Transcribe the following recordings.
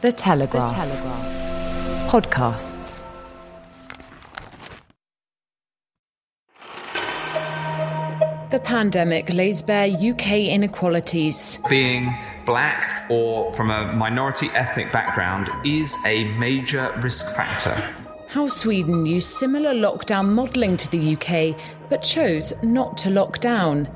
The Telegraph. The Telegraph. Podcasts. The pandemic lays bare UK inequalities. Being black or from a minority ethnic background is a major risk factor. How Sweden used similar lockdown modelling to the UK, but chose not to lock down.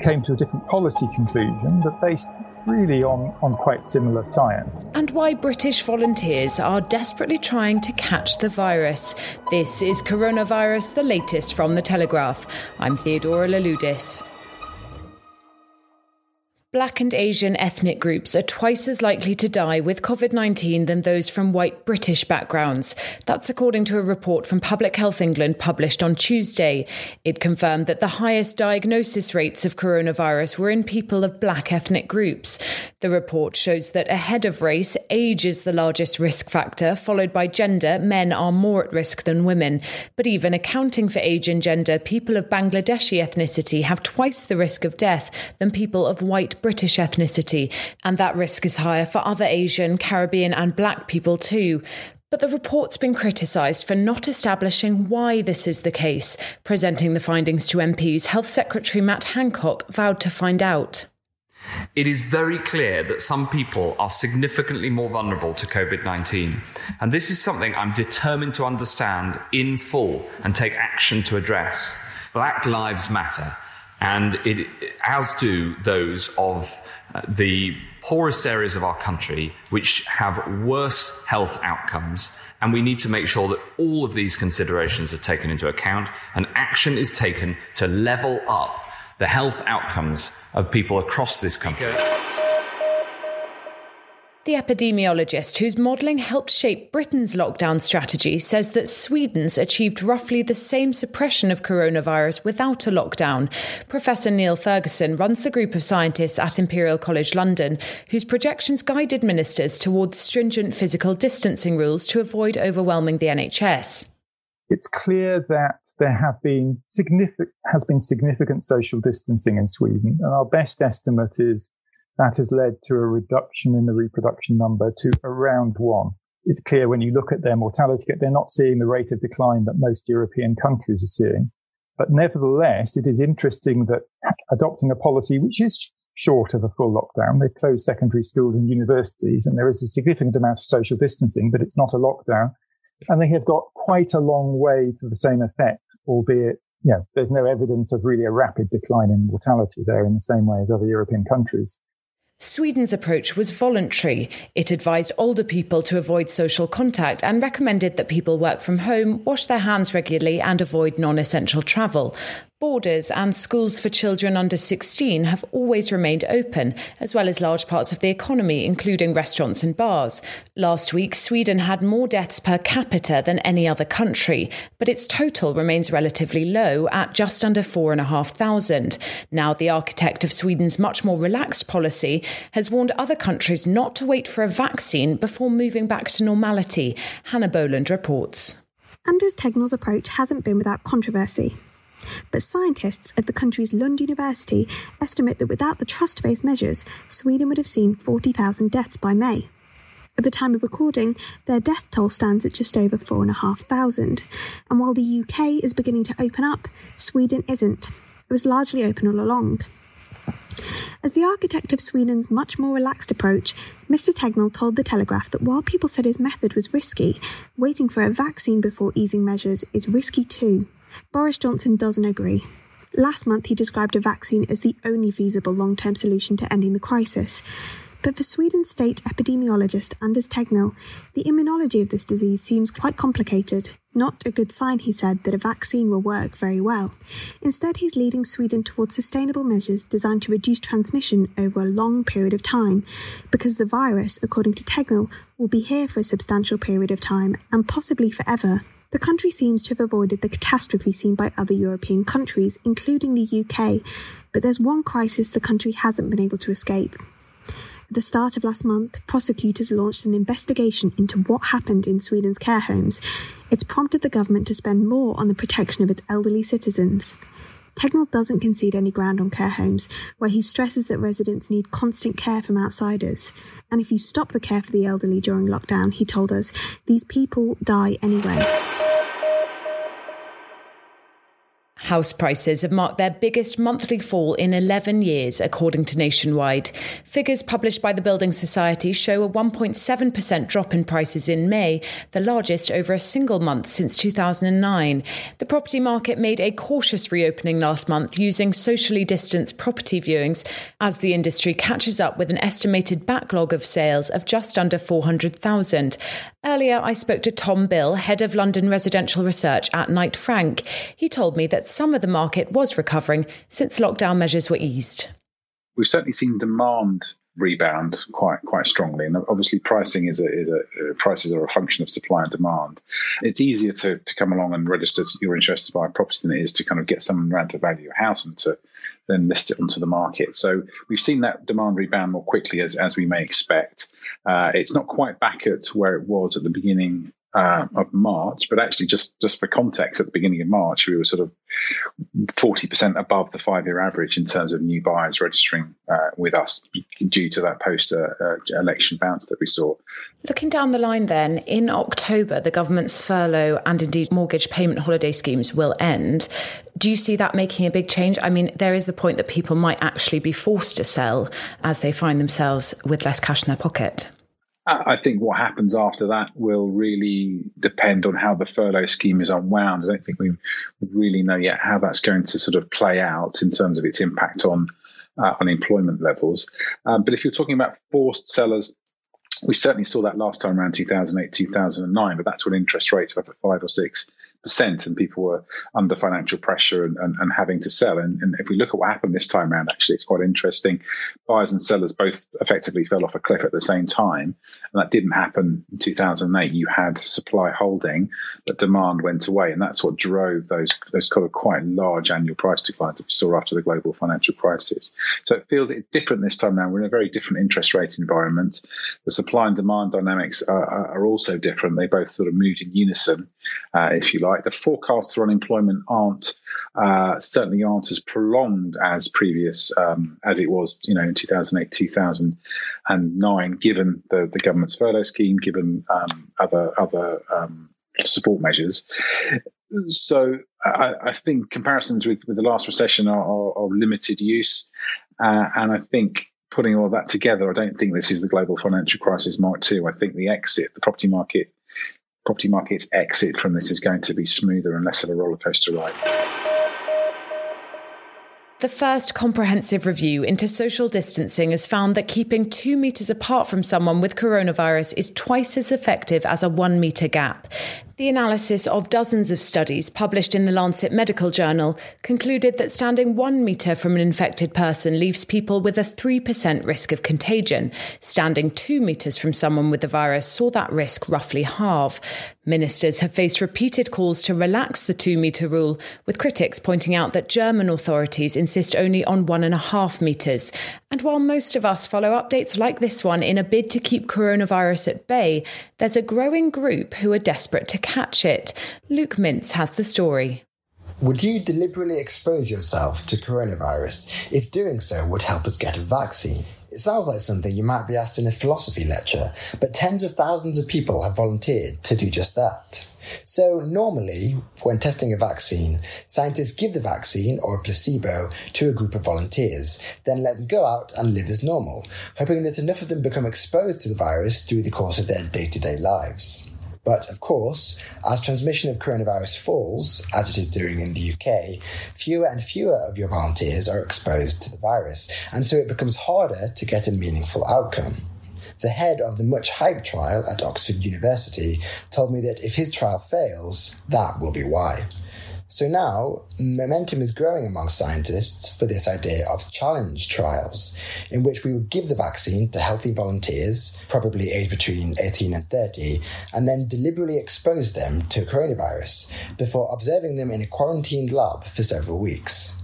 Came to a different policy conclusion, but based really on, on quite similar science. And why British volunteers are desperately trying to catch the virus. This is Coronavirus, the latest from The Telegraph. I'm Theodora Louloudis. Black and Asian ethnic groups are twice as likely to die with COVID 19 than those from white British backgrounds. That's according to a report from Public Health England published on Tuesday. It confirmed that the highest diagnosis rates of coronavirus were in people of black ethnic groups. The report shows that ahead of race, age is the largest risk factor, followed by gender. Men are more at risk than women. But even accounting for age and gender, people of Bangladeshi ethnicity have twice the risk of death than people of white British ethnicity, and that risk is higher for other Asian, Caribbean, and black people too. But the report's been criticised for not establishing why this is the case. Presenting the findings to MPs, Health Secretary Matt Hancock vowed to find out. It is very clear that some people are significantly more vulnerable to COVID 19. And this is something I'm determined to understand in full and take action to address. Black Lives Matter and it, as do those of uh, the poorest areas of our country, which have worse health outcomes. And we need to make sure that all of these considerations are taken into account and action is taken to level up the health outcomes of people across this country. The epidemiologist whose modelling helped shape Britain's lockdown strategy says that Sweden's achieved roughly the same suppression of coronavirus without a lockdown. Professor Neil Ferguson runs the group of scientists at Imperial College London whose projections guided ministers towards stringent physical distancing rules to avoid overwhelming the NHS. It's clear that there have been significant, has been significant social distancing in Sweden, and our best estimate is that has led to a reduction in the reproduction number to around one. It's clear when you look at their mortality, they're not seeing the rate of decline that most European countries are seeing. But nevertheless, it is interesting that adopting a policy which is short of a full lockdown, they've closed secondary schools and universities, and there is a significant amount of social distancing, but it's not a lockdown. And they have got quite a long way to the same effect, albeit, you know, there's no evidence of really a rapid decline in mortality there in the same way as other European countries. Sweden's approach was voluntary. It advised older people to avoid social contact and recommended that people work from home, wash their hands regularly, and avoid non essential travel. Borders and schools for children under 16 have always remained open, as well as large parts of the economy, including restaurants and bars. Last week, Sweden had more deaths per capita than any other country, but its total remains relatively low at just under 4,500. Now, the architect of Sweden's much more relaxed policy has warned other countries not to wait for a vaccine before moving back to normality. Hannah Boland reports. Anders Tegnell's approach hasn't been without controversy. But scientists at the country's Lund University estimate that without the trust based measures, Sweden would have seen 40,000 deaths by May. At the time of recording, their death toll stands at just over 4,500. And while the UK is beginning to open up, Sweden isn't. It was largely open all along. As the architect of Sweden's much more relaxed approach, Mr. Tegnell told The Telegraph that while people said his method was risky, waiting for a vaccine before easing measures is risky too. Boris Johnson doesn't agree. Last month, he described a vaccine as the only feasible long term solution to ending the crisis. But for Sweden's state epidemiologist Anders Tegnell, the immunology of this disease seems quite complicated. Not a good sign, he said, that a vaccine will work very well. Instead, he's leading Sweden towards sustainable measures designed to reduce transmission over a long period of time, because the virus, according to Tegnell, will be here for a substantial period of time and possibly forever. The country seems to have avoided the catastrophe seen by other European countries, including the UK, but there's one crisis the country hasn't been able to escape at the start of last month, prosecutors launched an investigation into what happened in Sweden's care homes. It's prompted the government to spend more on the protection of its elderly citizens. Tegnell doesn't concede any ground on care homes, where he stresses that residents need constant care from outsiders. And if you stop the care for the elderly during lockdown, he told us, these people die anyway. House prices have marked their biggest monthly fall in 11 years, according to Nationwide. Figures published by the Building Society show a 1.7% drop in prices in May, the largest over a single month since 2009. The property market made a cautious reopening last month using socially distanced property viewings as the industry catches up with an estimated backlog of sales of just under 400,000. Earlier, I spoke to Tom Bill, head of London residential research at Knight Frank. He told me that some of the market was recovering since lockdown measures were eased. We've certainly seen demand rebound quite quite strongly, and obviously pricing is a, is a uh, prices are a function of supply and demand. It's easier to, to come along and register your interest to buy a property than it is to kind of get someone around to value a house and to then list it onto the market. So we've seen that demand rebound more quickly as as we may expect. Uh, it's not quite back at where it was at the beginning uh, of March, but actually, just just for context, at the beginning of March, we were sort of forty percent above the five-year average in terms of new buyers registering uh, with us due to that post-election uh, bounce that we saw. Looking down the line, then in October, the government's furlough and indeed mortgage payment holiday schemes will end. Do you see that making a big change? I mean, there is the point that people might actually be forced to sell as they find themselves with less cash in their pocket. I think what happens after that will really depend on how the furlough scheme is unwound. I don't think we really know yet how that's going to sort of play out in terms of its impact on uh, unemployment levels. Um, but if you're talking about forced sellers, we certainly saw that last time around 2008, 2009, but that's when interest rates were up at five or six percent and people were under financial pressure and, and, and having to sell. And, and, if we look at what happened this time around, actually, it's quite interesting. Buyers and sellers both effectively fell off a cliff at the same time. And that didn't happen in 2008. You had supply holding, but demand went away. And that's what drove those, those kind of quite large annual price declines that we saw after the global financial crisis. So it feels it's different this time around. We're in a very different interest rate environment. The supply and demand dynamics are, are also different. They both sort of moved in unison, uh, if you like. The forecasts for unemployment aren't uh, certainly aren't as prolonged as previous um, as it was, you know, in 2008, 2009, given the, the government's furlough scheme, given um, other other um, support measures. So I, I, think comparisons with, with the last recession are, are, are limited use, uh, and I think putting all that together, I don't think this is the global financial crisis Mark two. I think the exit, the property market property market's exit from this is going to be smoother and less of a roller coaster ride. The first comprehensive review into social distancing has found that keeping two metres apart from someone with coronavirus is twice as effective as a one metre gap. The analysis of dozens of studies published in the Lancet Medical Journal concluded that standing one metre from an infected person leaves people with a 3% risk of contagion. Standing two metres from someone with the virus saw that risk roughly halve. Ministers have faced repeated calls to relax the two metre rule, with critics pointing out that German authorities insist only on one and a half metres. And while most of us follow updates like this one in a bid to keep coronavirus at bay, there's a growing group who are desperate to catch it. Luke Mintz has the story. Would you deliberately expose yourself to coronavirus if doing so would help us get a vaccine? It sounds like something you might be asked in a philosophy lecture, but tens of thousands of people have volunteered to do just that. So, normally, when testing a vaccine, scientists give the vaccine or a placebo to a group of volunteers, then let them go out and live as normal, hoping that enough of them become exposed to the virus through the course of their day to day lives. But of course, as transmission of coronavirus falls, as it is doing in the UK, fewer and fewer of your volunteers are exposed to the virus, and so it becomes harder to get a meaningful outcome. The head of the much hyped trial at Oxford University told me that if his trial fails, that will be why. So now, momentum is growing among scientists for this idea of challenge trials, in which we would give the vaccine to healthy volunteers, probably aged between 18 and 30, and then deliberately expose them to coronavirus before observing them in a quarantined lab for several weeks.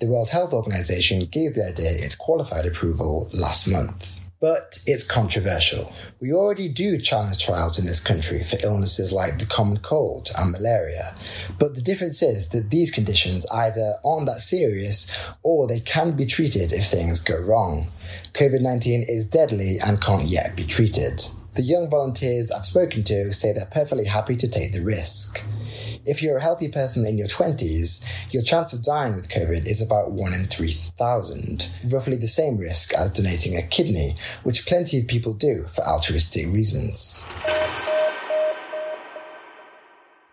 The World Health Organization gave the idea its qualified approval last month but it's controversial. We already do challenge trials in this country for illnesses like the common cold and malaria, but the difference is that these conditions either aren't that serious or they can be treated if things go wrong. COVID 19 is deadly and can't yet be treated. The young volunteers I've spoken to say they're perfectly happy to take the risk. If you're a healthy person in your 20s, your chance of dying with COVID is about 1 in 3,000, roughly the same risk as donating a kidney, which plenty of people do for altruistic reasons.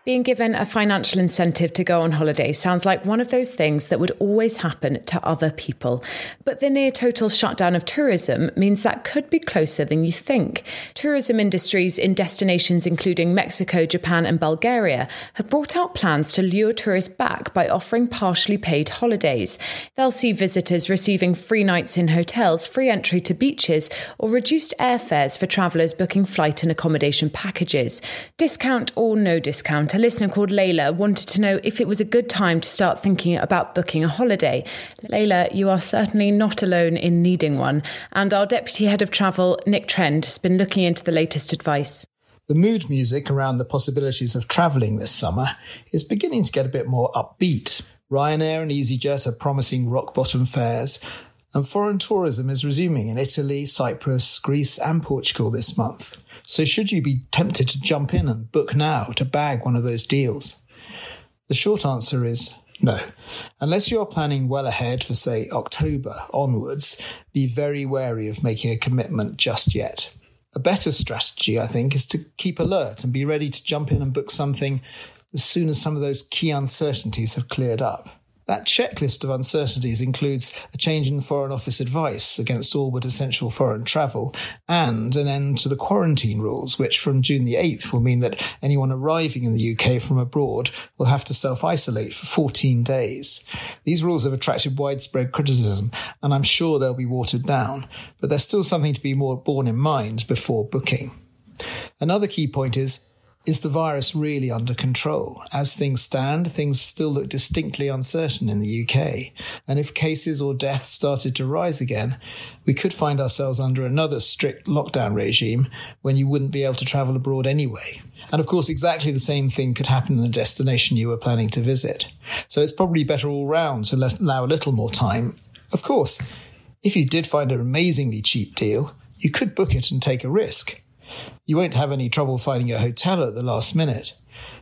Being given a financial incentive to go on holiday sounds like one of those things that would always happen to other people. But the near total shutdown of tourism means that could be closer than you think. Tourism industries in destinations including Mexico, Japan, and Bulgaria have brought out plans to lure tourists back by offering partially paid holidays. They'll see visitors receiving free nights in hotels, free entry to beaches, or reduced airfares for travellers booking flight and accommodation packages. Discount or no discount a listener called Layla wanted to know if it was a good time to start thinking about booking a holiday. Layla, you are certainly not alone in needing one, and our Deputy Head of Travel, Nick Trend, has been looking into the latest advice. The mood music around the possibilities of travelling this summer is beginning to get a bit more upbeat. Ryanair and EasyJet are promising rock bottom fares, and foreign tourism is resuming in Italy, Cyprus, Greece, and Portugal this month. So, should you be tempted to jump in and book now to bag one of those deals? The short answer is no. Unless you're planning well ahead for, say, October onwards, be very wary of making a commitment just yet. A better strategy, I think, is to keep alert and be ready to jump in and book something as soon as some of those key uncertainties have cleared up. That checklist of uncertainties includes a change in Foreign Office advice against all but essential foreign travel and an end to the quarantine rules, which from June the 8th will mean that anyone arriving in the UK from abroad will have to self isolate for 14 days. These rules have attracted widespread criticism, and I'm sure they'll be watered down, but there's still something to be more borne in mind before booking. Another key point is is the virus really under control? As things stand, things still look distinctly uncertain in the UK. And if cases or deaths started to rise again, we could find ourselves under another strict lockdown regime when you wouldn't be able to travel abroad anyway. And of course, exactly the same thing could happen in the destination you were planning to visit. So it's probably better all round to let, allow a little more time. Of course, if you did find an amazingly cheap deal, you could book it and take a risk. You won't have any trouble finding a hotel at the last minute.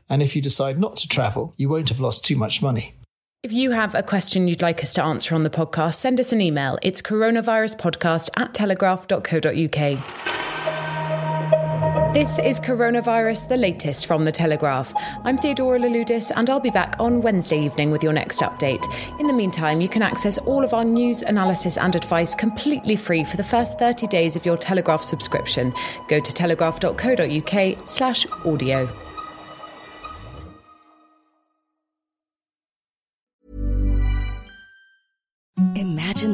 And if you decide not to travel, you won't have lost too much money. If you have a question you'd like us to answer on the podcast, send us an email. It's coronaviruspodcast at telegraph.co.uk. This is Coronavirus, the latest from The Telegraph. I'm Theodora Louloudis, and I'll be back on Wednesday evening with your next update. In the meantime, you can access all of our news, analysis, and advice completely free for the first 30 days of your Telegraph subscription. Go to telegraph.co.uk slash audio.